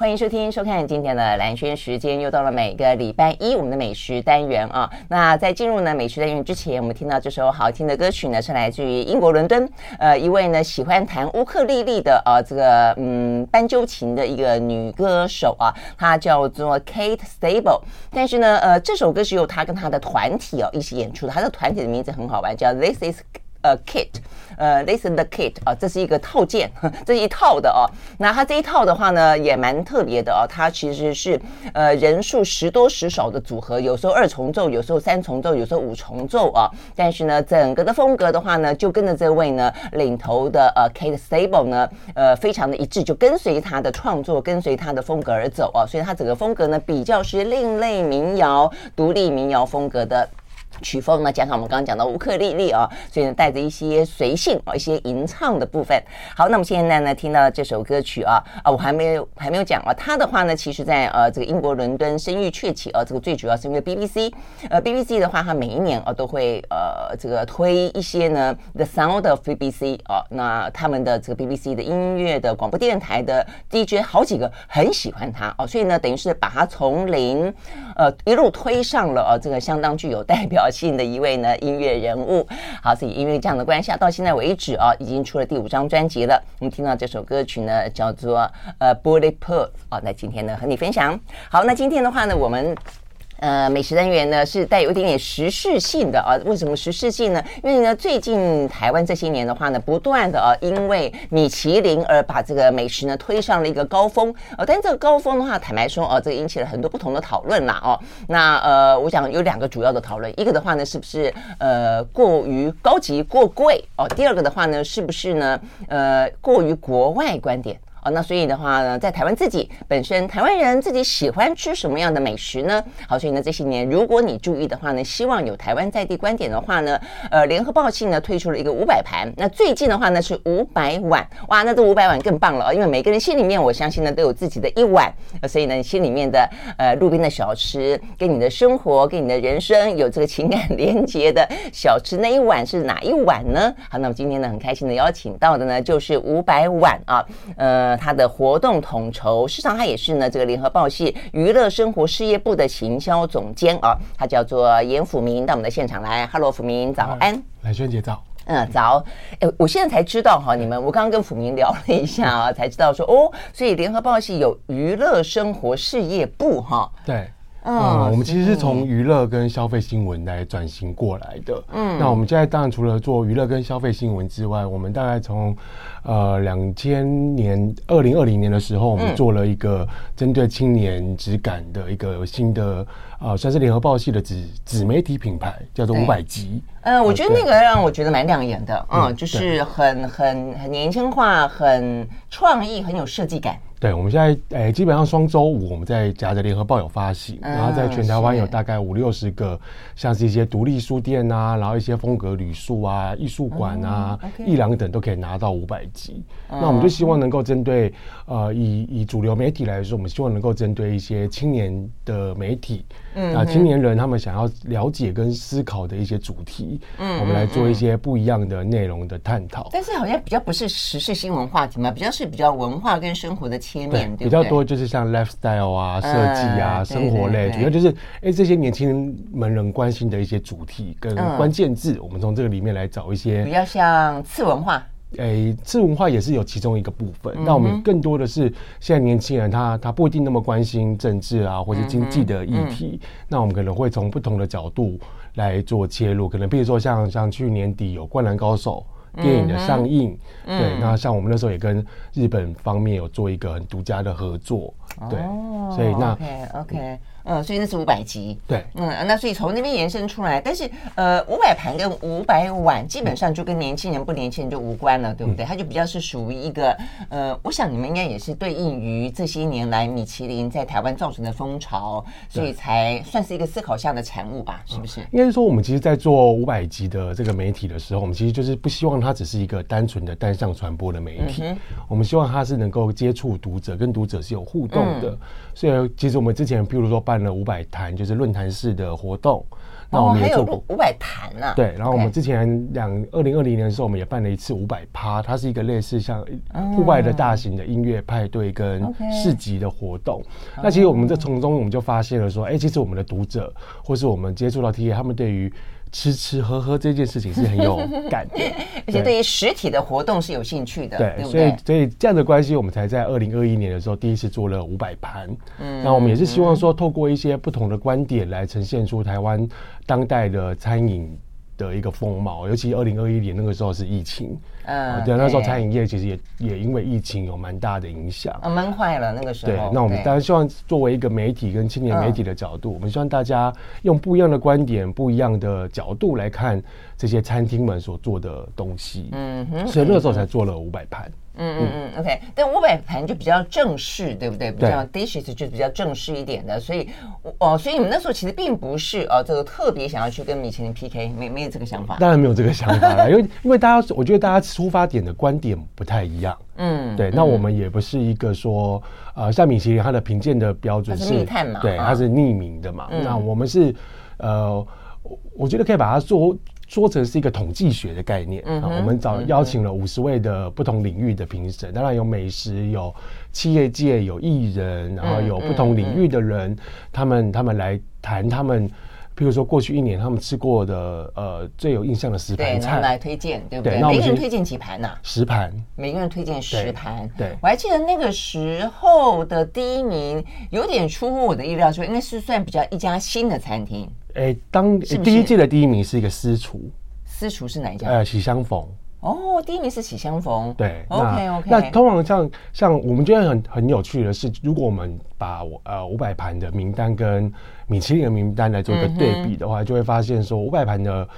欢迎收听、收看今天的蓝轩时间，又到了每个礼拜一我们的美食单元啊。那在进入呢美食单元之前，我们听到这首好听的歌曲呢，是来自于英国伦敦，呃，一位呢喜欢弹乌克丽丽的呃这个嗯斑鸠琴的一个女歌手啊，她叫做 Kate Stable。但是呢，呃，这首歌是由她跟她的团体哦一起演出的，她的团体的名字很好玩，叫 This Is。呃、，kit，呃、uh,，this is the kit 啊，这是一个套件，这是一套的哦。那它这一套的话呢，也蛮特别的哦。它其实是呃人数十多十少的组合，有时候二重奏，有时候三重奏，有时候五重奏啊。但是呢，整个的风格的话呢，就跟着这位呢领头的呃 Kate Stable 呢，呃，非常的一致，就跟随他的创作，跟随他的风格而走啊。所以它整个风格呢，比较是另类民谣、独立民谣风格的。曲风呢，加上我们刚刚讲到乌克丽丽啊，所以呢带着一些随性啊，一些吟唱的部分。好，那么现在呢听到这首歌曲啊啊，我还没有还没有讲啊，他的话呢，其实在呃这个英国伦敦声誉鹊起啊，这个最主要是因为 BBC，呃 BBC 的话，它每一年啊都会呃这个推一些呢 The Sound of BBC 啊，那他们的这个 BBC 的音乐的广播电台的 DJ 好几个很喜欢他哦，所以呢等于是把他从零呃一路推上了啊，这个相当具有代表性的一位呢音乐人物，好，所以因为这样的关系啊，到现在为止啊，已经出了第五张专辑了。我们听到这首歌曲呢，叫做呃《Bulletproof》啊，那今天呢和你分享。好，那今天的话呢，我们。呃，美食单元呢是带有一点点时事性的啊。为什么时事性呢？因为呢，最近台湾这些年的话呢，不断的啊，因为米其林而把这个美食呢推上了一个高峰。呃，但这个高峰的话，坦白说啊，这个引起了很多不同的讨论啦。哦，那呃，我想有两个主要的讨论，一个的话呢，是不是呃过于高级过贵哦？第二个的话呢，是不是呢呃过于国外观点？哦，那所以的话呢，在台湾自己本身，台湾人自己喜欢吃什么样的美食呢？好，所以呢，这些年如果你注意的话呢，希望有台湾在地观点的话呢，呃，联合报信呢推出了一个五百盘，那最近的话呢是五百碗，哇，那这五百碗更棒了哦，因为每个人心里面，我相信呢都有自己的一碗，所以呢，心里面的呃路边的小吃，跟你的生活，跟你的人生有这个情感 连接的小吃，那一碗是哪一碗呢？好，那么今天呢很开心的邀请到的呢就是五百碗啊，呃。他的活动统筹，事实上他也是呢，这个联合报系娱乐生活事业部的行销总监啊，他叫做严辅明，到我们的现场来。Hello，辅明，早安。来，萱姐早。嗯，早。哎，我现在才知道哈，你们我刚刚跟辅明聊了一下啊，才知道说哦，所以联合报系有娱乐生活事业部哈。对。嗯，我们其实是从娱乐跟消费新闻来转型过来的。嗯，那我们现在当然除了做娱乐跟消费新闻之外，我们大概从呃两千年二零二零年的时候，我们做了一个针对青年质感的一个新的呃，算是联合报系的子子媒体品牌，叫做五百集。嗯，我觉得那个让我觉得蛮亮眼的，嗯，就是很很很年轻化，很创意，很有设计感。对，我们现在诶，基本上双周五我们在夹着联合报有发行，然后在全台湾有大概五六十个，像是一些独立书店啊，然后一些风格旅宿啊、艺术馆啊、艺廊等都可以拿到五百集。那我们就希望能够针对呃，以以主流媒体来说，我们希望能够针对一些青年的媒体，啊，青年人他们想要了解跟思考的一些主题，嗯，我们来做一些不一样的内容的探讨。但是好像比较不是时事新闻话题嘛，比较是比较文化跟生活的。切面对比较多就是像 lifestyle 啊、设计啊、生活类，主要就是哎这些年轻人们人关心的一些主题跟关键字，我们从这个里面来找一些比较像次文化。哎，次文化也是有其中一个部分。那我们更多的是现在年轻人他他不一定那么关心政治啊或者经济的议题，那我们可能会从不同的角度来做切入，可能比如说像像去年底有《灌篮高手》。电影的上映，嗯、对，那像我们那时候也跟日本方面有做一个很独家的合作，哦、对，所以那 OK OK，嗯，所以那是五百集。对，嗯，那所以从那边延伸出来，但是呃，五百盘跟五百碗基本上就跟年轻人不年轻人就无关了，对不对？它就比较是属于一个呃，我想你们应该也是对应于这些年来米其林在台湾造成的风潮，所以才算是一个思考下的产物吧，是不是？应该是说，我们其实，在做五百集的这个媒体的时候，我们其实就是不希望它只是一个单纯的单向传播的媒体，我们希望它是能够接触读者，跟读者是有互动的。所以，其实我们之前，譬如说办了五百坛，就是论坛式的活动。那我们也做过五百坛呢。对，然后我们之前两二零二零年的时候，我们也办了一次五百趴，它是一个类似像户外的大型的音乐派对跟市集的活动。那其实我们这从中我们就发现了说，哎，其实我们的读者或是我们接触到 TA，他们对于吃吃喝喝这件事情是很有感的，而且对于实体的活动是有兴趣的。对，对对，所以所以这样的关系，我们才在二零二一年的时候第一次做了五百盘。嗯，那我们也是希望说，透过一些不同的观点来呈现出台湾当代的餐饮的一个风貌，尤其二零二一年那个时候是疫情，嗯，对，那时候餐饮业其实也也因为疫情有蛮大的影响，啊，闷坏了那个时候。对，那我们当然希望作为一个媒体跟青年媒体的角度，我们希望大家用不一样的观点、不一样的角度来看这些餐厅们所做的东西。嗯哼，所以那个时候才做了五百盘。嗯嗯嗯，OK，但五百盘就比较正式，对不对？比较 dishes 就比较正式一点的，所以哦，所以你们那时候其实并不是哦，这个特别想要去跟米其林 PK，没没有这个想法？当然没有这个想法了，因为因为大家，我觉得大家出发点的观点不太一样。嗯，对，那我们也不是一个说呃，像米其林它的评鉴的标准是对，它是匿名的嘛。那我们是呃，我觉得可以把它做。说成是一个统计学的概念啊，我们找邀请了五十位的不同领域的评审，当然有美食、有企业界、有艺人，然后有不同领域的人，他们他们来谈他们，譬如说过去一年他们吃过的呃最有印象的十盘菜来推荐，对不对？每个人推荐几盘呢？十盘，每个人推荐十盘。对，我还记得那个时候的第一名有点出乎我的意料，说应该是算比较一家新的餐厅。哎，当第一届的第一名是一个私厨，私厨是哪一家？呃，喜相逢。哦，第一名是喜相逢。对，OK OK。那通常像像我们觉得很很有趣的是，如果我们把呃五百盘的名单跟米其林的名单来做一个对比的话，就会发现说五百盘的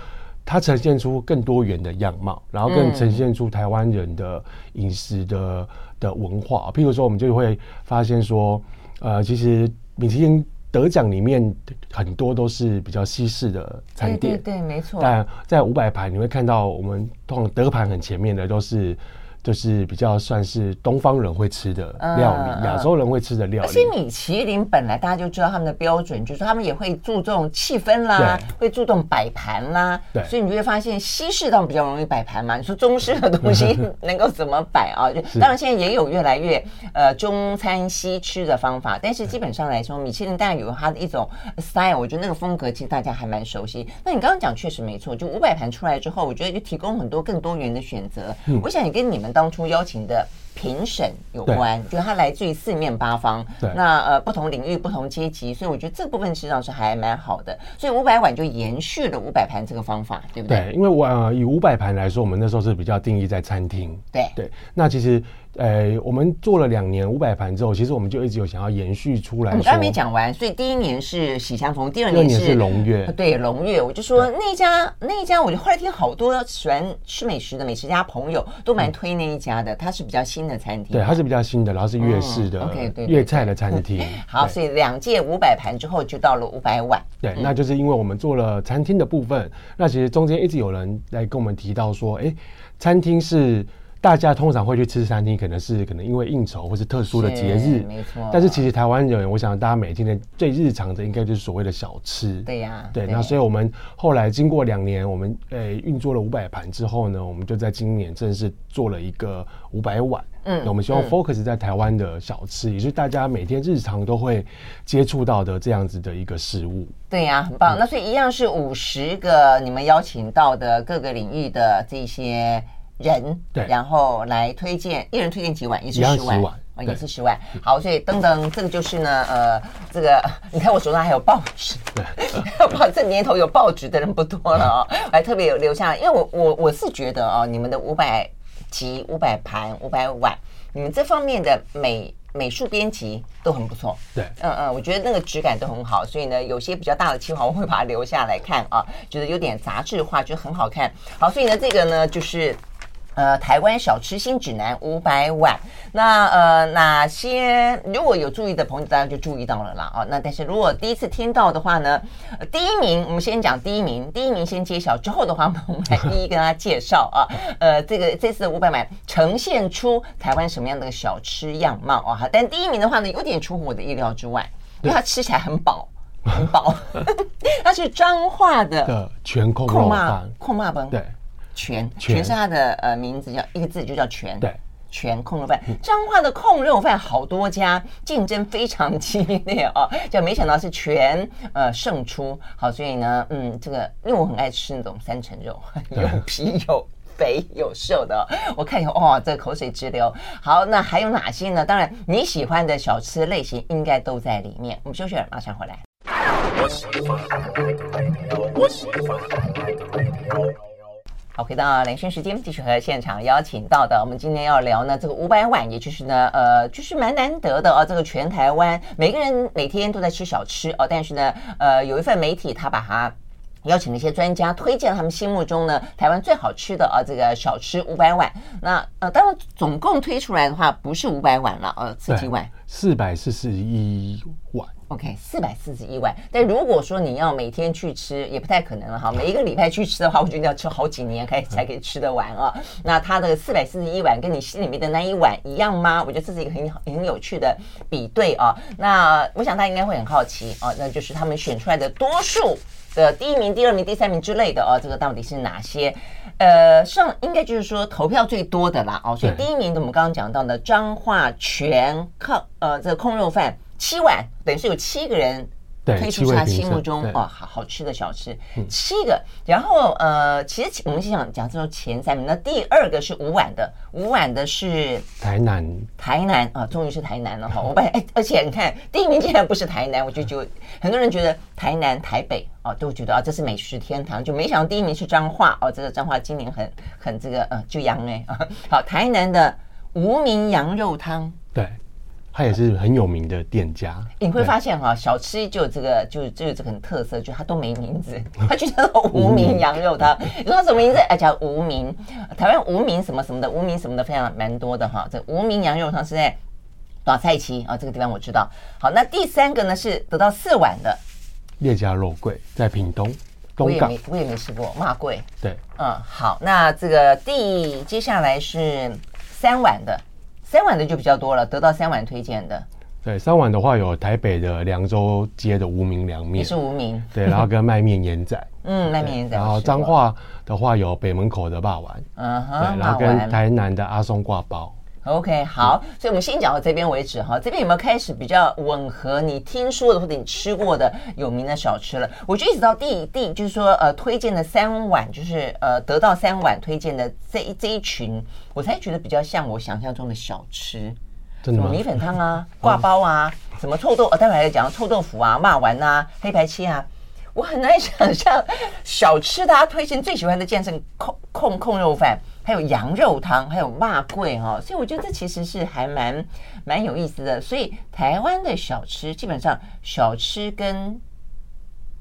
它呈现出更多元的样貌，然后更呈现出台湾人的饮食的的文化。譬如说，我们就会发现说，呃，其实米其林。得奖里面很多都是比较西式的餐点，对对对，没错。但在五百盘你会看到，我们通常得盘很前面的都是。就是比较算是东方人会吃的料理，亚洲人会吃的料理。而且米其林本来大家就知道他们的标准，就是他们也会注重气氛啦，会注重摆盘啦。对，所以你就会发现西式当然比较容易摆盘嘛。你说中式的东西 能够怎么摆啊？就当然现在也有越来越呃中餐西吃的方法，但是基本上来说，米其林当然有它的一种 style，我觉得那个风格其实大家还蛮熟悉。那你刚刚讲确实没错，就五百盘出来之后，我觉得就提供很多更多元的选择。嗯我想也跟你们。当初邀请的评审有关，就是他来自于四面八方，对，那呃不同领域、不同阶级，所以我觉得这部分实际上是还蛮好的。所以五百碗就延续了五百盘这个方法，对不对？对，因为我、呃、以五百盘来说，我们那时候是比较定义在餐厅，对对。那其实。呃，我们做了两年五百盘之后，其实我们就一直有想要延续出来。我刚刚没讲完，所以第一年是喜相逢，第二年是龙月。对，龙月，我就说那一家那一家，我就后来听好多喜欢吃美食的美食家朋友都蛮推那一家的，它是比较新的餐厅。对，它是比较新的，然后是粤式的，OK，对，粤菜的餐厅。好，所以两届五百盘之后就到了五百碗。对，那就是因为我们做了餐厅的部分，那其实中间一直有人来跟我们提到说，哎，餐厅是。大家通常会去吃餐厅，可能是可能因为应酬或是特殊的节日，没错。但是其实台湾人，我想大家每天的最日常的，应该就是所谓的小吃。对呀，对。那所以我们后来经过两年，我们呃运作了五百盘之后呢，我们就在今年正式做了一个五百碗。嗯，那我们希望 focus 在台湾的小吃，也是大家每天日常都会接触到的这样子的一个食物。对呀，很棒。那所以一样是五十个你们邀请到的各个领域的这些。人对，然后来推荐，一人推荐几碗，也是十碗，哦，也是十碗。好，所以等等，这个就是呢，呃，这个你看我手上还有报纸，对，报这年头有报纸的人不多了哦，我还特别有留下，因为我我我是觉得哦，你们的五百集、五百盘、五百碗，你们这方面的美美术编辑都很不错。对，嗯嗯，我觉得那个质感都很好，所以呢，有些比较大的企划我会把它留下来看啊，觉得有点杂志化，就很好看。好，所以呢，这个呢就是。呃，台湾小吃新指南五百碗，那呃哪些如果有注意的朋友，大家就注意到了啦啊。那但是如果第一次听到的话呢，呃、第一名我们先讲第一名，第一名先揭晓之后的话，我们来一一跟大家介绍啊。呃，这个这次的五百碗呈现出台湾什么样的小吃样貌啊？哈，但第一名的话呢，有点出乎我的意料之外，因为它吃起来很饱，很饱。它是彰化的全控肉饭，控骂崩，对。全全是他的呃名字，叫一个字就叫全。对，全控肉饭，彰化的控肉饭好多家，竞争非常激烈哦。就没想到是全呃胜出。好，所以呢，嗯，这个因为我很爱吃那种三层肉，有皮有肥有瘦的，我看以后哇，这个口水直流。好，那还有哪些呢？当然你喜欢的小吃类型应该都在里面。我们休息了，马上回来。好，回到连线时间，继续和现场邀请到的，我们今天要聊呢，这个五百碗，也就是呢，呃，就是蛮难得的啊。这个全台湾每个人每天都在吃小吃哦，但是呢，呃，有一份媒体他把它邀请了一些专家，推荐他们心目中呢台湾最好吃的啊这个小吃五百碗。那呃，当然总共推出来的话不是五百碗了，呃，四几碗？四百四十一碗。OK，四百四十一碗。但如果说你要每天去吃，也不太可能了哈。每一个礼拜去吃的话，我觉得要吃好几年才才可以吃得完啊。那它的四百四十一碗跟你心里面的那一碗一样吗？我觉得这是一个很很有趣的比对啊。那我想大家应该会很好奇啊，那就是他们选出来的多数的第一名、第二名、第三名之类的啊，这个到底是哪些？呃，上应该就是说投票最多的啦哦。所以第一名的我们刚刚讲到的彰化全靠呃这个控肉饭。七碗等于是有七个人推出他心目中哦好好吃的小吃，七个。然后呃，其实我们先讲讲这前三名，那第二个是五碗的，五碗的是台南，台南啊，终于是台南了哈。我本来哎，而且你看第一名竟然不是台南，我就就很多人觉得台南、台北啊都觉得啊这是美食天堂，就没想到第一名是彰化哦，这个彰化今年很很这个呃就羊哎啊，好台南的无名羊肉汤对。他也是很有名的店家，你会发现哈，小吃就有这个，就就有这个很特色，就它都没名字，它就叫做无名羊肉汤。你说它什么名字？哎，叫无名，台湾无名什么什么的，无名什么的非常蛮多的哈。这无名羊肉汤是在老菜期啊，这个地方我知道。好，那第三个呢是得到四碗的列家肉桂，在屏东东港，我也没我也没吃过麻贵。对，嗯，好，那这个第接下来是三碗的。三碗的就比较多了，得到三碗推荐的。对，三碗的话有台北的凉州街的无名凉面，也是无名。对，然后跟卖面延仔，嗯，卖面延仔。然后彰化的话有北门口的霸丸，嗯哼，对，然后跟台南的阿松挂包。OK，好，所以我们先讲到这边为止哈。这边有没有开始比较吻合你听说的或者你吃过的有名的小吃了？我就一直到第第就是说呃推荐的三碗，就是呃得到三碗推荐的这一这一群，我才觉得比较像我想象中的小吃，真的吗？什么米粉汤啊、挂包啊、什么臭豆呃待会还要讲臭豆腐啊、骂丸啊、黑白切啊，我很难想象小吃大家推荐最喜欢的健身控控控肉饭。还有羊肉汤，还有辣桂哈，所以我觉得这其实是还蛮蛮有意思的。所以台湾的小吃基本上小吃跟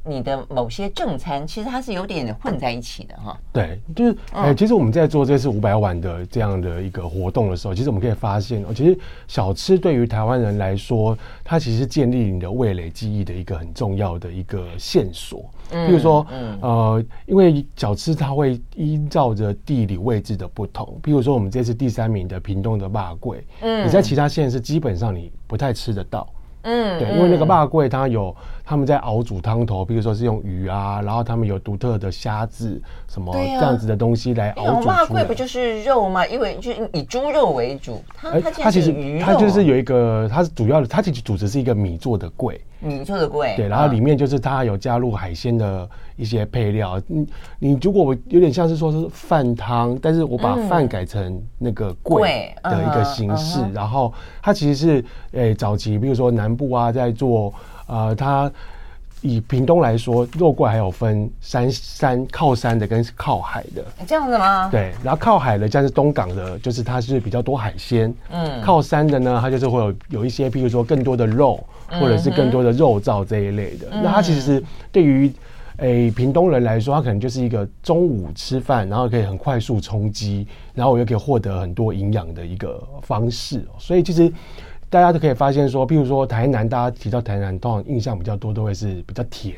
你的某些正餐，其实它是有点混在一起的哈。对，就是哎，其实我们在做这次五百碗的这样的一个活动的时候，其实我们可以发现哦，其实小吃对于台湾人来说，它其实是建立你的味蕾记忆的一个很重要的一个线索。嗯，比如说，呃，因为小吃它会依照着地理位置的不同，比如说我们这次第三名的屏东的肉粿，嗯，你在其他县市基本上你不太吃得到。嗯，对，因为那个霸柜它有他们在熬煮汤头，比如说是用鱼啊，然后他们有独特的虾子什么这样子的东西来熬煮出来。肉粿不就是肉吗？因为就是以猪肉为主，它它它其实它就是有一个，它是主要的，它其实主食是一个米做的粿。米做的粿，对，然后里面就是它有加入海鲜的一些配料。你你如果有点像是说是饭汤，但是我把饭改成那个粿的一个形式，然后它其实是诶早期，比如说南部啊，在做呃，它以屏东来说，肉桂还有分山山靠山的跟靠海的，这样子吗？对，然后靠海的像是东港的，就是它是比较多海鲜。嗯，靠山的呢，它就是会有有一些，譬如说更多的肉，或者是更多的肉燥这一类的。嗯、那它其实对于诶、欸、屏东人来说，它可能就是一个中午吃饭，然后可以很快速充饥，然后我又可以获得很多营养的一个方式。所以其实。大家都可以发现说，譬如说台南，大家提到台南，通常印象比较多都会是比较甜，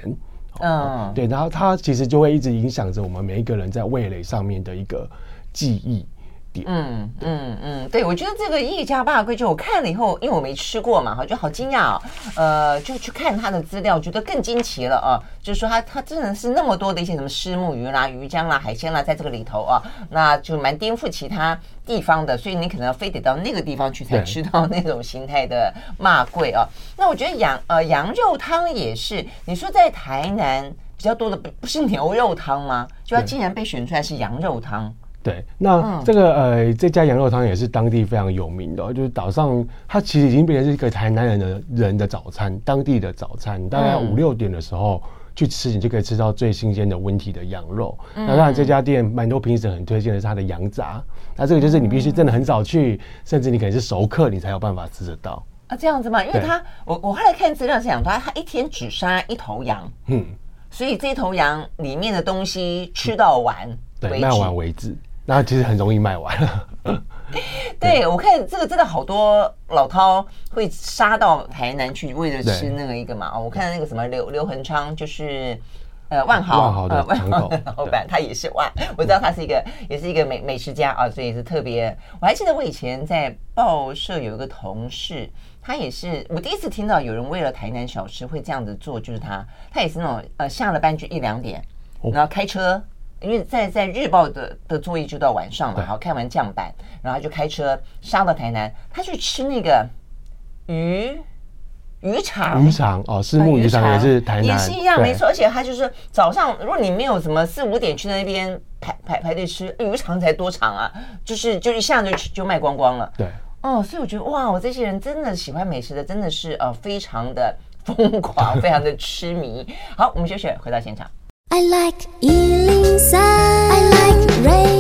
嗯，对，然后它其实就会一直影响着我们每一个人在味蕾上面的一个记忆点。嗯嗯嗯，对，我觉得这个叶家八贵就我看了以后，因为我没吃过嘛，哈，就好惊讶哦。呃，就去看他的资料，觉得更惊奇了啊。就是说他他真的是那么多的一些什么虱目鱼啦、鱼浆啦、海鲜啦，在这个里头啊，那就蛮颠覆其他地方的。所以你可能要非得到那个地方去才吃到那种形态的骂贵啊。那我觉得羊呃羊肉汤也是，你说在台南比较多的不不是牛肉汤吗？就它竟然被选出来是羊肉汤。对，那这个呃，这家羊肉汤也是当地非常有名的，就是岛上它其实已经变成是一个台南人的人的早餐，当地的早餐，大概五六点的时候去吃，你就可以吃到最新鲜的温体的羊肉。那当然这家店蛮多评审很推荐的是它的羊杂，那这个就是你必须真的很早去，甚至你可能是熟客，你才有办法吃得到啊。这样子嘛，因为他我我后来看资料是讲他，他一天只杀一头羊，嗯，所以这一头羊里面的东西吃到完，对，卖完为止。那其实很容易卖完了。对，我看这个真的好多老饕会杀到台南去，为了吃那个一个嘛。我看那个什么刘刘恒昌，就是呃万豪万豪的万豪的 老板，他也是万，我知道他是一个也是一个美美食家啊，所以是特别。我还记得我以前在报社有一个同事，他也是我第一次听到有人为了台南小吃会这样子做，就是他，他也是那种呃下了班就一两点，然后开车。因为在在日报的的作业就到晚上了，然后看完降板，然后就开车杀到台南，他去吃那个鱼鱼肠，鱼肠哦，是木鱼肠也是台南，也是一样，没错。而且他就是早上，如果你没有什么四五点去那边排排排队吃鱼肠，才多长啊？就是就一下就就卖光光了。对，哦，所以我觉得哇，我这些人真的喜欢美食的，真的是呃非常的疯狂，非常的痴迷。好，我们休息，回到现场。I like 103, I like radio。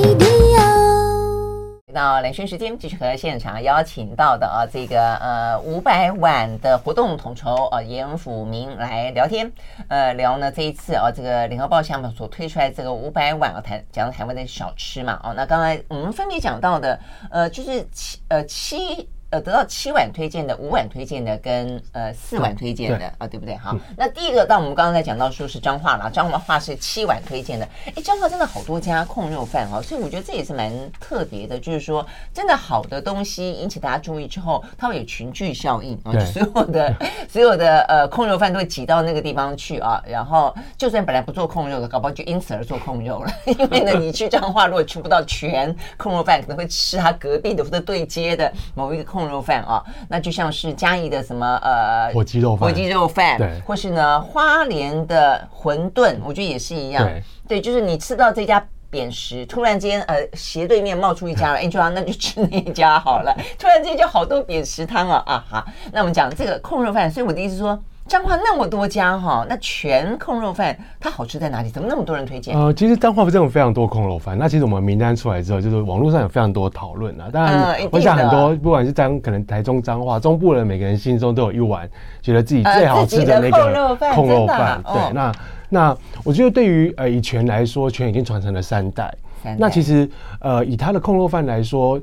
到兰萱时间，继续和现场邀请到的啊，这个呃五百碗的活动统筹啊严抚民来聊天，呃聊呢这一次啊这个联合报项目所推出来这个五百碗啊台讲台湾的小吃嘛哦、那刚才我们分别讲到的呃就是七呃七。呃，得到七碗推荐的、五碗推荐的跟呃四碗推荐的对啊，对不对？好，嗯、那第一个，当我们刚刚在讲到说是彰化啦，彰化是七碗推荐的。哎，彰化真的好多家控肉饭哦，所以我觉得这也是蛮特别的，就是说真的好的东西引起大家注意之后，它会有群聚效应啊，所有的所有的呃控肉饭都会挤到那个地方去啊，然后就算本来不做控肉的，搞不好就因此而做控肉了，因为呢，你去彰化如果吃不到全控肉饭，可能会吃他隔壁的或者对接的某一个控。肉饭啊，那就像是嘉义的什么呃火鸡肉饭，火鸡肉饭，对，或是呢花莲的馄饨，我觉得也是一样，对，对，就是你吃到这家扁食，突然间呃斜对面冒出一家了，哎，就那就吃那一家好了，突然间就好多扁食汤啊啊好，那我们讲这个控肉饭，所以我的意思是说。彰化那么多家哈，那全控肉饭它好吃在哪里？怎么那么多人推荐？呃，其实彰化不是有非常多控肉饭。那其实我们名单出来之后，就是网络上有非常多讨论啊。当然，我想很多不管是彰，可能台中彰化中部人，每个人心中都有一碗觉得自己最好吃的那个控肉饭。对，那那我觉得对于呃以全来说，全已经传承了三代。三代。那其实呃以他的控肉饭来说。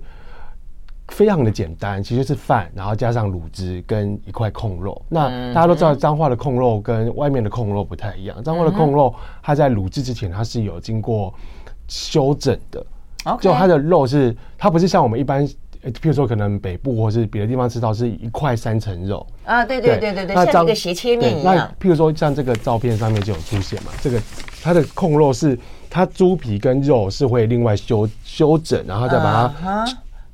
非常的简单，其实是饭，然后加上卤汁跟一块控肉。那大家都知道，彰化的控肉跟外面的控肉不太一样。彰化的控肉，它在卤汁之前，它是有经过修整的。就它的肉是，它不是像我们一般，譬如说可能北部或是别的地方吃到是一块三层肉啊。对对对对对，像一个斜切面一样。那譬如说像这个照片上面就有出现嘛，这个它的控肉是它猪皮跟肉是会另外修修整，然后再把它。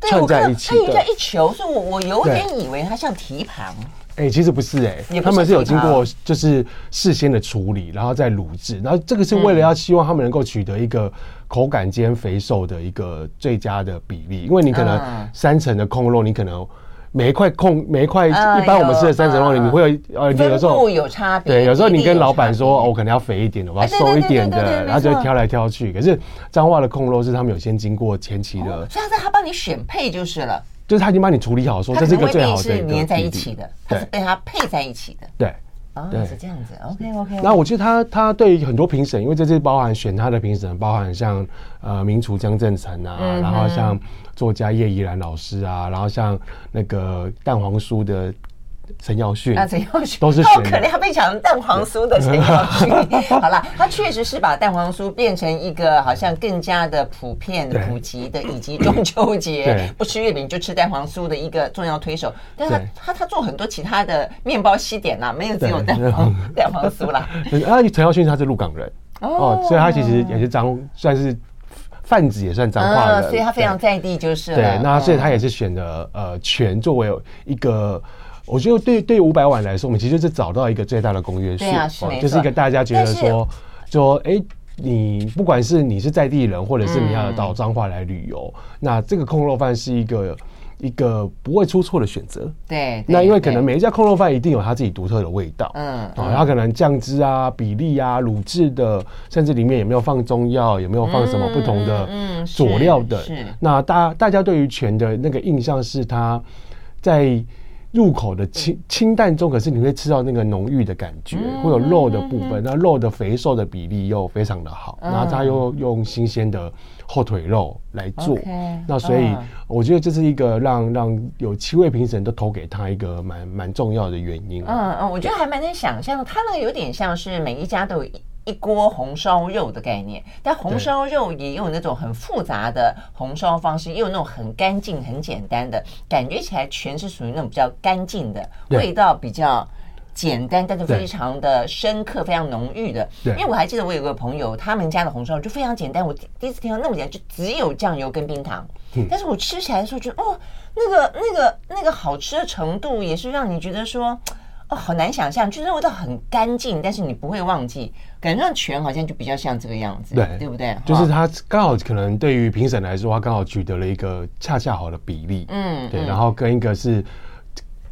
串在一起，它有叫一球，所以我我有点以为它像蹄膀。哎、欸，其实不是哎、欸，他们是有经过就是事先的处理，然后再卤制，然后这个是为了要希望他们能够取得一个口感兼肥瘦的一个最佳的比例，因为你可能三层的空肉，你可能。每一块空每一块，一般我们吃的三层肉里，你会有呃，有时候有差别。对，有时候你跟老板说，我可能要肥一点的，我要瘦一点的，然后就挑来挑去。可是彰化的控肉是他们有先经过前期的，所以他他帮你选配就是了。就是他已经帮你处理好，说这是一个最好的。是粘在一起的，它是被他配在一起的。对，哦，是这样子。OK OK。那我觉得他他对很多评审，因为这次包含选他的评审，包含像呃名厨江正成啊，然后像。作家叶怡然老师啊，然后像那个蛋黄酥的陈耀迅，啊，陈耀迅都是好可怜，他被抢蛋黄酥的陈耀迅。好了，他确实是把蛋黄酥变成一个好像更加的普遍、普及的，以及中秋节不吃月饼就吃蛋黄酥的一个重要推手。但是他他他做很多其他的面包西点呐，没有只有蛋黄 蛋黄酥啦。啊，陈耀迅他是鹿港人哦，所以他其实也是彰算是。贩子也算彰化人，所以他非常在地，就是对。那所以他也是选的呃銓作为一个，我觉得对对五百碗来说，我们其实就是找到一个最大的公约数，就是一个大家觉得说说，哎，你不管是你是在地人，或者是你要到彰化来旅游，那这个空肉饭是一个。一个不会出错的选择，对。那因为可能每一家空肉饭一定有它自己独特的味道，嗯，啊，它可能酱汁啊、比例啊、卤制的，甚至里面有没有放中药，有没有放什么不同的佐料的。那大大家对于全的那个印象是它在入口的清清淡中，可是你会吃到那个浓郁的感觉，会有肉的部分，那肉的肥瘦的比例又非常的好，然后它又用新鲜的。后腿肉来做那所以我觉得这是一个让让有七位评审都投给他一个蛮蛮重要的原因。嗯嗯，我觉得还蛮能想象，他那个有点像是每一家都有一一锅红烧肉的概念，但红烧肉也有那种很复杂的红烧方式，也有那种很干净很简单的，感觉起来全是属于那种比较干净的，味道比较。简单，但是非常的深刻，非常浓郁的。因为我还记得我有个朋友，他们家的红烧肉就非常简单。我第一次听到那么简单，就只有酱油跟冰糖。嗯，但是我吃起来的时候觉得，哦，那个、那个、那个好吃的程度，也是让你觉得说，哦，好难想象。就是味道很干净，但是你不会忘记。感觉上全好像就比较像这个样子，对，对不对？就是他刚好可能对于评审来说，他刚好取得了一个恰恰好的比例。嗯，对，然后跟一个是。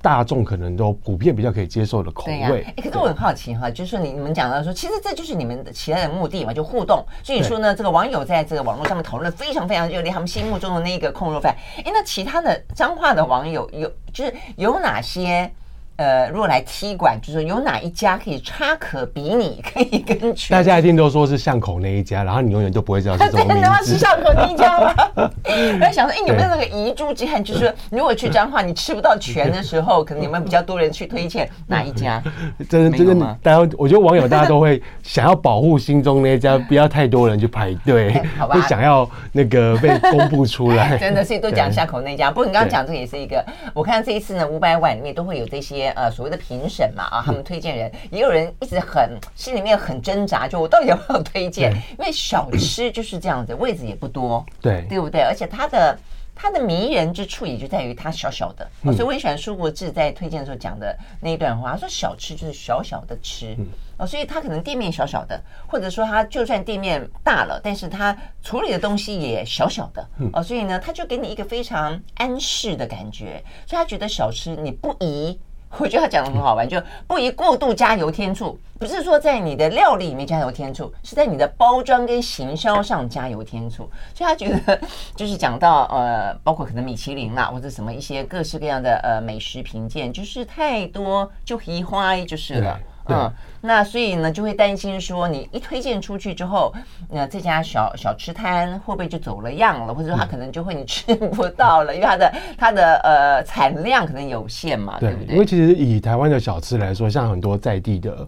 大众可能都普遍比较可以接受的口味。可是我很好奇哈，就是说你你们讲到说，其实这就是你们的其他的目的嘛，就互动。所以说呢，这个网友在这个网络上面讨论非常非常热烈，他们心目中的那个控肉饭。哎，那其他的脏话的网友有就是有哪些？呃，如果来踢馆，就是有哪一家可以差可比拟，可以跟銓？大家一定都说是巷口那一家，然后你永远都不会知道是什么 名字。是巷口那一家吗？我在想说，哎、欸，有没有那个遗珠之憾？就是如果去彰化，你吃不到全的时候，可能有没有比较多人去推荐哪一家？真的，真的，大家我觉得网友大家都会想要保护心中那一家，不要太多人去排队，好吧？会想要那个被公布出来。真的，所以都讲巷口那一家。不过你刚刚讲这个也是一个，我看这一次呢，五百碗里面都会有这些。呃，所谓的评审嘛，啊，他们推荐人，也有人一直很心里面很挣扎，就我到底要不要推荐？因为小吃就是这样子，位置也不多，对，对不对？而且它的它的迷人之处也就在于它小小的，所以我很喜欢苏国志在推荐的时候讲的那一段话，他说小吃就是小小的吃，哦，所以他可能店面小小的，或者说他就算店面大了，但是他处理的东西也小小的，哦，所以呢，他就给你一个非常安适的感觉，所以他觉得小吃你不宜。我觉得他讲的很好玩，就不宜过度加油添醋，不是说在你的料理里面加油添醋，是在你的包装跟行销上加油添醋。所以他觉得，就是讲到呃，包括可能米其林啦，或者什么一些各式各样的呃美食评鉴，就是太多就移花就是了。嗯，那所以呢，就会担心说，你一推荐出去之后，那这家小小吃摊会不会就走了样了，或者说他可能就会你吃不到了，因为它的它的呃产量可能有限嘛，对不对？因为其实以台湾的小吃来说，像很多在地的。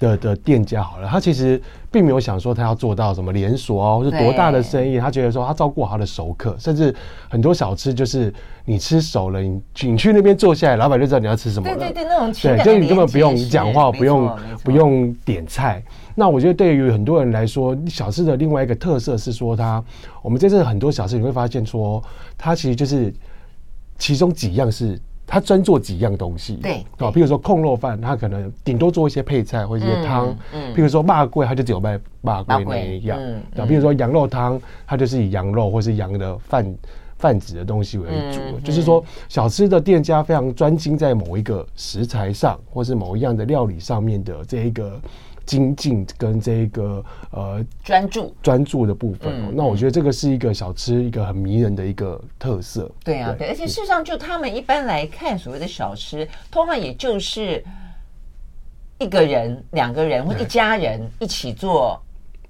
的的店家好了，他其实并没有想说他要做到什么连锁哦，或者多大的生意。他觉得说他照顾好他的熟客，甚至很多小吃就是你吃熟了，你你去那边坐下来，老板就知道你要吃什么了。对对对，那种情对，就是你根本不用讲话，不用不用点菜。那我觉得对于很多人来说，小吃的另外一个特色是说，它我们这次很多小吃你会发现说，它其实就是其中几样是。他专做几样东西，对，啊，譬如说控肉饭，他可能顶多做一些配菜或者一些汤，嗯，譬如说肉粿，他就只有卖肉粿那一样，啊，譬如说羊肉汤，它就是以羊肉或是羊的饭泛指的东西为主，嗯、就是说小吃的店家非常专精在某一个食材上，或是某一样的料理上面的这一个精进跟这一个呃专注专注的部分。嗯、那我觉得这个是一个小吃一个很迷人的一个特色。对啊，对，而且事实上，就他们一般来看，所谓的小吃，通常也就是一个人、两个人或一家人一起做。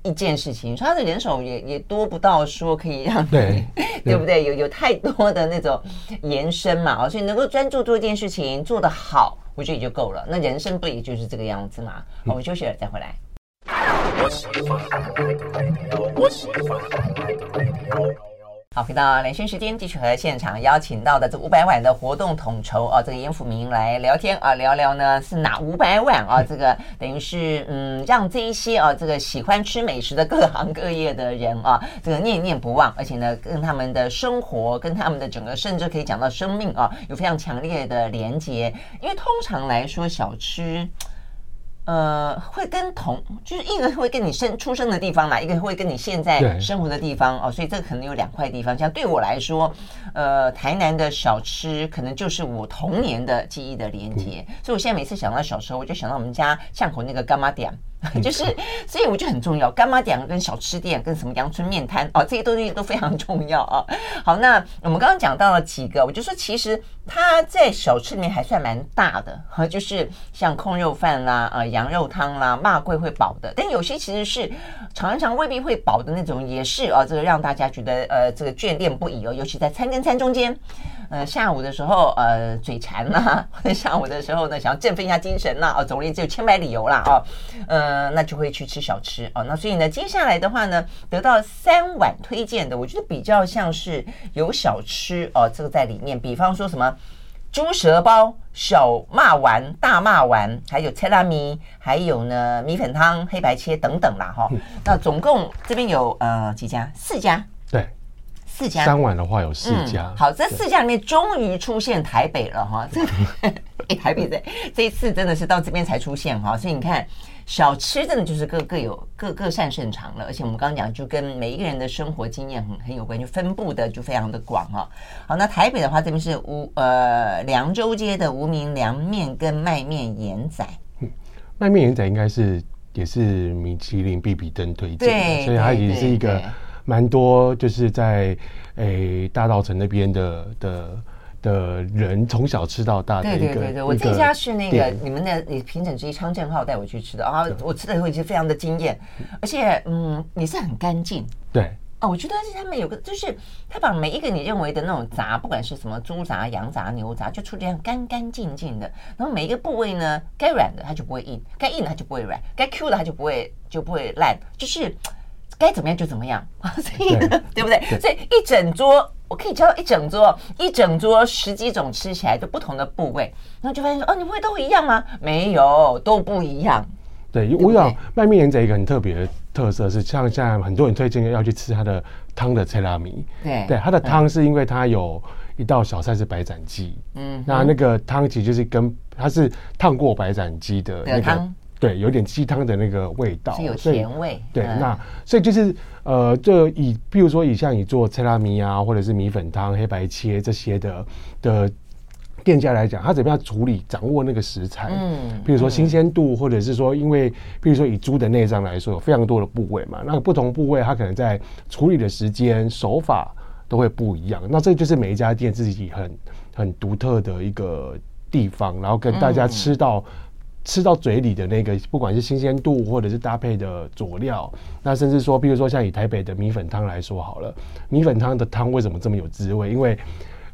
一件事情，说他的人手也也多不到说可以让你 对，对不对？有有太多的那种延伸嘛，所以能够专注做一件事情做得好，我觉得也就够了。那人生不也就是这个样子嘛？好，我们休息了再回来。好，回到连线时间，继续和现场邀请到的这五百万的活动统筹啊，这个严福明来聊天啊，聊聊呢是哪五百万啊？这个等于是嗯，让这一些啊，这个喜欢吃美食的各行各业的人啊，这个念念不忘，而且呢，跟他们的生活，跟他们的整个，甚至可以讲到生命啊，有非常强烈的连接。因为通常来说，小吃。呃，会跟同就是一个会跟你生出生的地方嘛，一个会跟你现在生活的地方哦，所以这个可能有两块地方。像对我来说，呃，台南的小吃可能就是我童年的记忆的连接，嗯、所以我现在每次想到小时候，我就想到我们家巷口那个干妈店。就是，所以我觉得很重要。干妈店跟小吃店跟什么阳春面摊哦，这些东西都非常重要啊。好，那我们刚刚讲到了几个，我就说其实它在小吃里面还算蛮大的哈，就是像控肉饭啦、呃羊肉汤啦、骂贵会饱的，但有些其实是尝一尝未必会饱的那种，也是啊，这个让大家觉得呃这个眷恋不已哦，尤其在餐跟餐中间。呃，下午的时候，呃，嘴馋啦、啊，或者下午的时候呢，想要振奋一下精神啦、啊，哦，总言之就有千百理由啦，哦，呃，那就会去吃小吃哦。那所以呢，接下来的话呢，得到三碗推荐的，我觉得比较像是有小吃哦，这个在里面，比方说什么猪舌包、小骂丸、大骂丸，还有菜拉米，还有呢米粉汤、黑白切等等啦，哈、哦。那总共这边有呃几家？四家。对。四家。三碗的话有四家，嗯、好，这四家里面终于出现台北了哈，这 哎台北在这一次真的是到这边才出现哈，所以你看小吃真的就是各各有各各擅擅长了，而且我们刚刚讲就跟每一个人的生活经验很很有关，就分布的就非常的广哈。好，那台北的话这边是无呃凉州街的无名凉面跟卖面盐仔，嗯，卖面盐仔应该是也是米其林必比登推荐的，对所以它也是一个。蛮多就是在诶、欸、大稻城那边的的的人从小吃到大的一个。对对对对，我这家是那个你们的你评审之一昌正浩带我去吃的啊，我吃的时候已经非常的惊艳，而且嗯也是很干净。对啊，我觉得是他们有个就是他把每一个你认为的那种杂，不管是什么猪杂、羊杂、牛杂，就处理这样干干净净的。然后每一个部位呢，该软的它就不会硬，该硬的它就不会软，该 Q 的它就不会就不会烂，就是。该怎么样就怎么样，所以呢，对，对不对？对，所以一整桌，我可以教一整桌，一整桌十几种吃起来都不同的部位，然后就发现说，哦，你不会都一样吗？没有，都不一样。对，我想卖面盐仔一个很特别的特色是，像现在很多人推荐要去吃它的汤的菜拉米。对，对，它的汤是因为它有一道小菜是白斩鸡，嗯，那那个汤其实就是跟它是烫过白斩鸡的那个。对，有点鸡汤的那个味道，是有甜味。对，嗯、那所以就是呃，这以比如说以像你做菜拉米啊，或者是米粉汤、黑白切这些的的店家来讲，他怎么样处理、掌握那个食材？嗯，比如说新鲜度，或者是说，因为比如说以猪的内脏来说，有非常多的部位嘛，那个不同部位它可能在处理的时间、手法都会不一样。那这就是每一家店自己很很独特的一个地方，然后跟大家吃到。吃到嘴里的那个，不管是新鲜度，或者是搭配的佐料，那甚至说，比如说像以台北的米粉汤来说好了，米粉汤的汤为什么这么有滋味？因为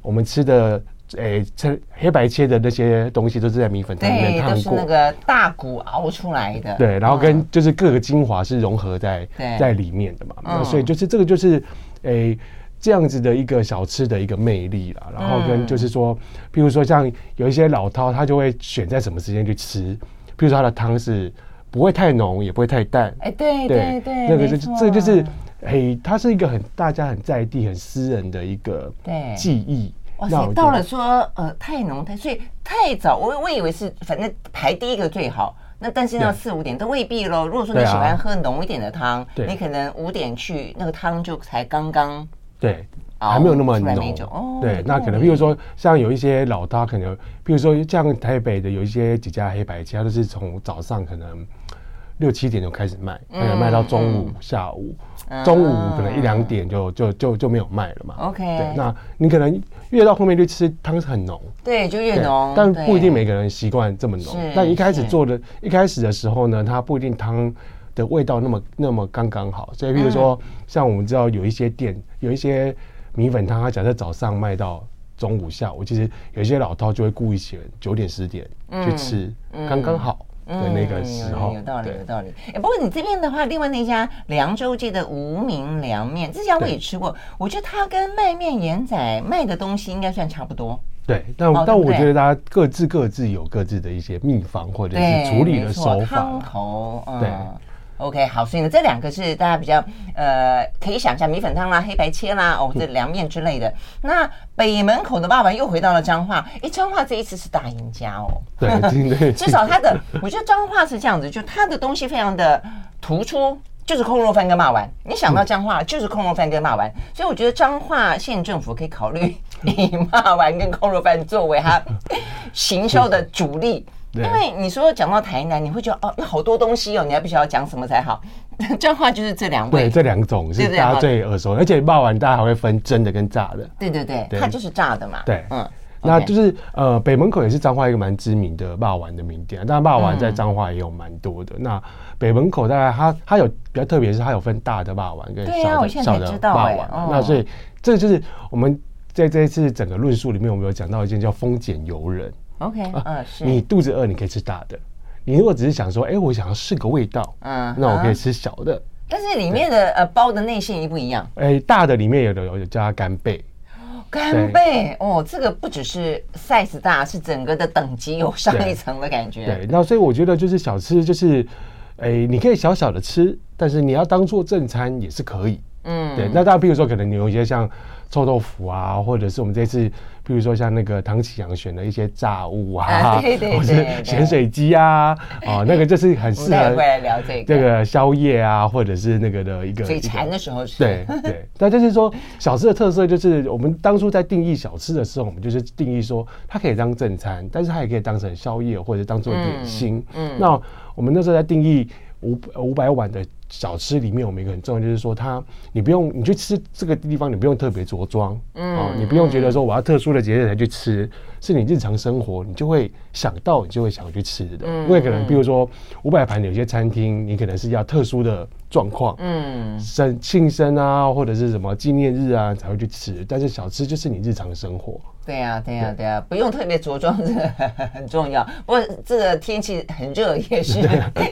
我们吃的诶，切黑白切的那些东西都是在米粉汤里面烫过，都是那个大骨熬出来的。对，然后跟就是各个精华是融合在在里面的嘛。那所以就是这个就是诶。这样子的一个小吃的一个魅力啦，然后跟就是说，譬如说像有一些老饕，他就会选在什么时间去吃，譬如说他的汤是不会太浓，也不会太淡。哎，对对对，那个就是这就是，嘿，它是一个很大家很在地、很私人的一个记忆。哇塞，到了说呃太浓太，所以太早，我我以为是反正排第一个最好，那但是要四五点都未必喽。如果说你喜欢喝浓一点的汤，你可能五点去，那个汤就才刚刚。对，还没有那么浓。哦、对，那可能比如说像有一些老汤，可能比如说像台北的有一些几家黑白其他都是从早上可能六七点就开始卖，可能卖到中午、嗯、下午。中午可能一两点就就就就没有卖了嘛。OK，对，那你可能越到后面就吃汤是很浓，对，就越浓。但不一定每个人习惯这么浓。但一开始做的，一开始的时候呢，它不一定汤的味道那么那么刚刚好。所以，比如说像我们知道有一些店，有一些米粉汤，它假设早上卖到中午下午，其实有一些老饕就会故意选九点十点去吃，刚刚好。的那个时候，嗯、有，有道理，有道理。哎，不过你这边的话，另外那家凉州街的无名凉面，这家我也吃过，我觉得它跟卖面盐仔卖的东西应该算差不多。对，但、哦、但我觉得大家各自各自有各自的一些秘方或者是处理的手法。汤头，嗯。对。OK，好，所以呢，这两个是大家比较呃可以想象米粉汤啦、黑白切啦，哦，这凉面之类的。那北门口的爸爸又回到了彰化，哎，彰化这一次是大赢家哦。对，对至少他的，我觉得彰化是这样子，就他的东西非常的突出，就是空肉饭跟骂完。你想到彰化，就是空肉饭跟骂完，所以我觉得彰化县政府可以考虑以骂完跟空肉饭作为它 行销的主力。因为你说讲到台南，你会觉得哦，有好多东西哦，你还不晓得讲什么才好。彰化就是这两位，对，这两种是大家最耳熟，而且骂完大家还会分真的跟炸的。对对对，它就是炸的嘛。对，嗯，那就是呃，北门口也是彰化一个蛮知名的骂完的名店，但骂完在彰化也有蛮多的。那北门口大概它它有比较特别，是它有分大的骂完跟小的小的骂完。那所以这就是我们在这一次整个论述里面，我们有讲到一件叫丰俭由人。OK，嗯，是你肚子饿，你可以吃大的。你如果只是想说，哎，我想要试个味道，嗯，那我可以吃小的。但是里面的呃包的内馅一不一样。哎，大的里面有的有加干贝，干贝哦，这个不只是 size 大，是整个的等级有上一层的感觉。对，那所以我觉得就是小吃，就是哎，你可以小小的吃，但是你要当做正餐也是可以。嗯，对。那大家比如说，可能你有一些像臭豆腐啊，或者是我们这次。比如说像那个唐启阳选的一些炸物啊，或者咸水鸡啊，哦，那个就是很适合来聊这个。这个宵夜啊，或者是那个的一个嘴馋的时候吃。对对，但就是说小吃的特色就是，我们当初在定义小吃的时候，我们就是定义说它可以当正餐，但是它也可以当成宵夜或者当做点心。嗯，那我们那时候在定义五五百碗的。小吃里面，我们一个很重要就是说，它你不用你去吃这个地方，你不用特别着装，嗯，哦，你不用觉得说我要特殊的节日才去吃，是你日常生活你就会想到，你就会想去吃的。因为可能比如说五百盘有些餐厅，你可能是要特殊的状况，嗯，生庆生啊，或者是什么纪念日啊才会去吃，但是小吃就是你日常生活。对呀，对呀，对呀，不用特别着装，这 很重要。不过这个天气很热，也是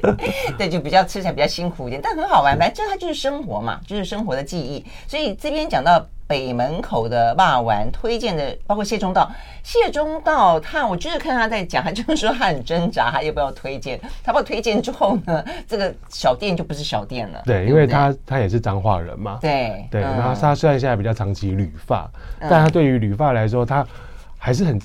对，就比较吃起来比较辛苦一点，但很好玩。反正它就是生活嘛，就是生活的记忆。所以这边讲到北门口的霸丸，推荐的包括谢忠道。谢忠道他，我就是看他在讲，他就是说他很挣扎，他要不要推荐？他不推荐之后呢，这个小店就不是小店了。对，因为他他也是彰化人嘛。对对，然后他虽然现在比较长期旅发，但他对于旅发来说，他。还是很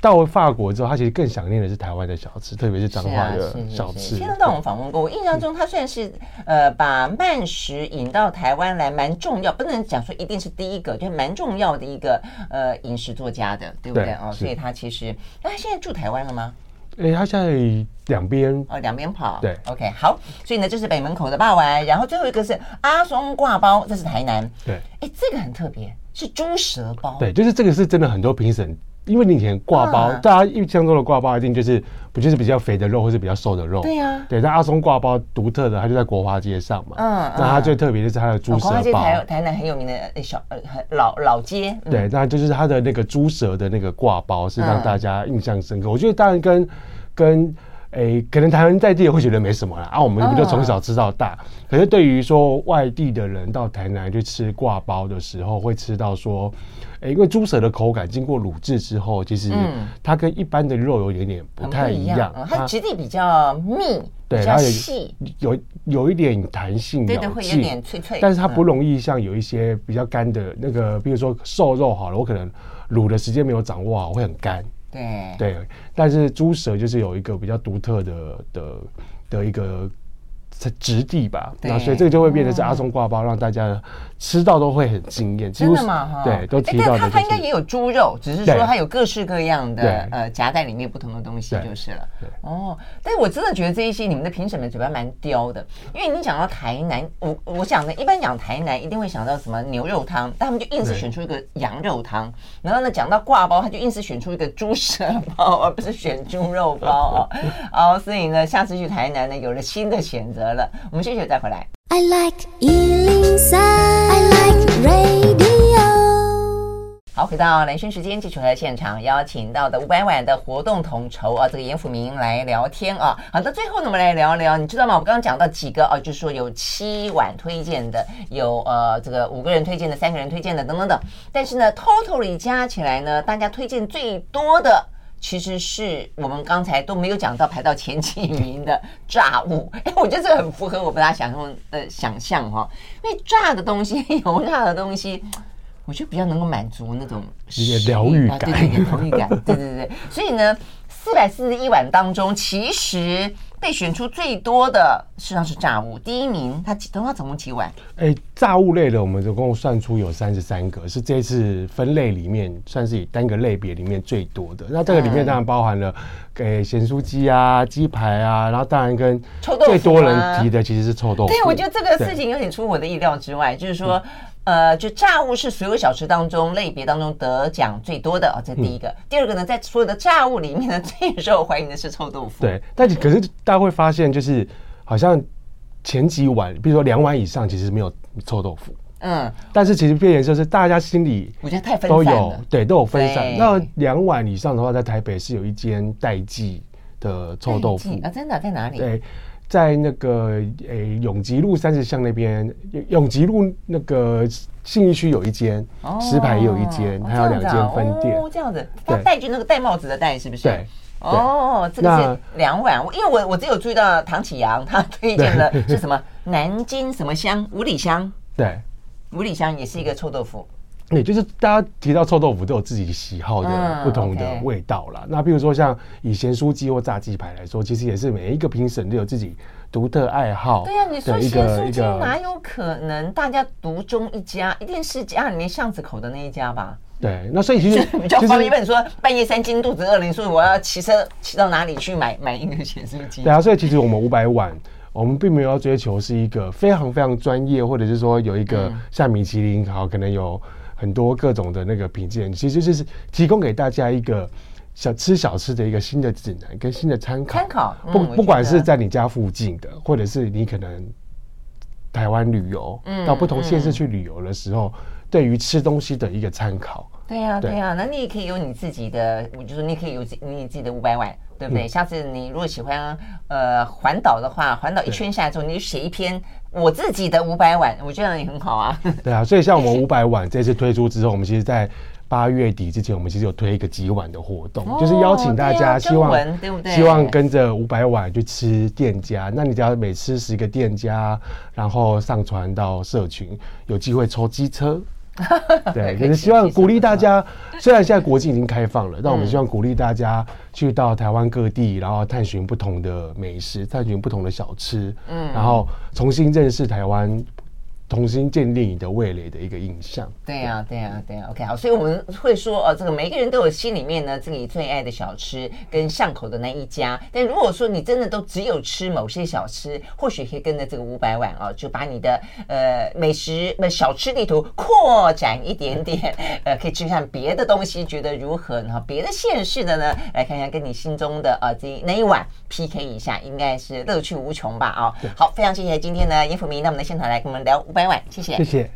到法国之后，他其实更想念的是台湾的小吃，特别是彰化的小吃。谢中道我们访问过，我印象中他算是呃把慢食引到台湾来，蛮重要，不能讲说一定是第一个，就蛮重要的一个呃饮食作家的，对不对哦？所以他其实那他现在住台湾了吗？哎，他现在两边哦，两边跑。对，OK，好，所以呢，这是北门口的霸丸，然后最后一个是阿松挂包，这是台南。对，哎，这个很特别。是猪舌包，对，就是这个是真的很多评审，因为你以前挂包，啊、大家印象中的挂包一定就是不就是比较肥的肉，或是比较瘦的肉，对呀、啊，对。但阿松挂包独特的，它就在国华街上嘛，嗯，那它最特别的是它的猪舌包。国华街台台南很有名的小呃很老老街，嗯、对，那就是它的那个猪舌的那个挂包是让大家印象深刻。嗯、我觉得当然跟跟。哎、欸，可能台湾在地也会觉得没什么啦啊，我们不就从小吃到大？可是对于说外地的人到台南去吃挂包的时候，会吃到说，哎、欸，因为猪舌的口感经过卤制之后，其实它跟一般的肉有一点点不太一样，嗯、它质地比较密，对，它细，有有一点弹性，对的，会有点脆脆，但是它不容易像有一些比较干的那个，比如说瘦肉好了，我可能卤的时间没有掌握好，会很干。对。对，但是猪舌就是有一个比较独特的的的一个质地吧，那所以这个就会变成是阿松挂包，让大家吃到都会很惊艳。真的吗？哈，对，都提到的。它它应该也有猪肉，只是说它有各式各样的呃夹在里面不同的东西就是了。哦，但是我真的觉得这一些你们的评审们嘴巴蛮刁的，因为你讲到台南，我我想呢，一般讲台南一定会想到什么牛肉汤，但他们就硬是选出一个羊肉汤，然后呢讲到挂包，他就硬是选出一个猪舌包，而不是选猪肉包哦。哦，所以呢，下次去台南呢，有了新的选择了。我们休息再回来。I like 103, I like radio。好，回到兰萱时间，继续和现场邀请到的五百碗的活动统筹啊，这个严辅明来聊天啊。好，的最后呢，我们来聊聊，你知道吗？我刚刚讲到几个啊，就是说有七碗推荐的，有呃这个五个人推荐的，三个人推荐的，等等等。但是呢，totally 加起来呢，大家推荐最多的。其实是我们刚才都没有讲到排到前几名的炸物，哎，我觉得这个很符合我们大家想象的想象哈，因为炸的东西、油炸的东西，我觉得比较能够满足那种疗愈感，对对对，疗愈感，对对对，所以呢，四百四十一碗当中，其实。被选出最多的实际上是炸物，第一名他等他总共几碗？哎，炸物类的我们总共算出有三十三个，是这次分类里面算是以单个类别里面最多的。那这个里面当然包含了给咸酥鸡啊、鸡排啊，然后当然跟最多人提的其实是臭豆腐。对，我觉得这个事情有点出我的意料之外，就是说。呃，就炸物是所有小吃当中类别当中得奖最多的哦，这第一个。嗯、第二个呢，在所有的炸物里面呢，最受欢迎的是臭豆腐。对，但可是大家会发现，就是好像前几碗，比如说两碗以上，其实没有臭豆腐。嗯，但是其实变颜色是大家心里我觉得太分散了，对，都有分散。那两碗以上的话，在台北是有一间代记的臭豆腐啊，真的在哪里？对。在那个诶、欸、永吉路三十巷那边，永吉路那个信义区有一间，石牌也有一间，还有两间分店。哦，这样子，他戴就那个戴帽子的戴是不是？对。哦，这个是两碗，因为我我只有注意到唐启阳他推荐的是什么南京什么香五里香，对，五里香也是一个臭豆腐。也就是大家提到臭豆腐都有自己喜好的不同的味道啦。那比如说像以咸酥鸡或炸鸡排来说，其实也是每一个评审都有自己独特爱好。对呀，你说咸酥鸡哪有可能大家独中一家？一定是家里面巷子口的那一家吧？对，那所以其实比较方便。你说半夜三更肚子饿了，你说我要骑车骑到哪里去买买一个咸酥鸡？对啊，所以其实我们五百碗，我们并没有要追求是一个非常非常专业，或者是说有一个像米其林好可能有。很多各种的那个品鉴，其实就是提供给大家一个小吃小吃的一个新的指南跟新的参考。参考，不不管是在你家附近的，或者是你可能台湾旅游，到不同县市去旅游的时候，对于吃东西的一个参考。对呀，对呀，那你也可以有你自己的，我就说你可以有你自己的五百碗，对不对？下次你如果喜欢呃环岛的话，环岛一圈下来之后，你就写一篇。我自己的五百碗，我觉得也很好啊。对啊，所以像我们五百碗这次推出之后，我们其实，在八月底之前，我们其实有推一个几碗的活动，就是邀请大家，希望对不对？希望跟着五百碗去吃店家。那你只要每吃十个店家，然后上传到社群，有机会抽机车。对，可是希望鼓励大家。虽然现在国际已经开放了，但我们希望鼓励大家去到台湾各地，然后探寻不同的美食，探寻不同的小吃，嗯，然后重新认识台湾。重新建立你的味蕾的一个印象。对呀，对呀，对呀。OK，好，所以我们会说，呃，这个每个人都有心里面呢自己最爱的小吃跟巷口的那一家。但如果说你真的都只有吃某些小吃，或许可以跟着这个五百碗啊，就把你的呃美食呃小吃地图扩展一点点，呃，可以吃看别的东西，觉得如何？然后别的县市的呢，来看看跟你心中的呃这那一碗 PK 一下，应该是乐趣无穷吧？啊，好，非常谢谢今天呢严福明到我们的现场来跟我们聊。百万，谢谢，谢谢。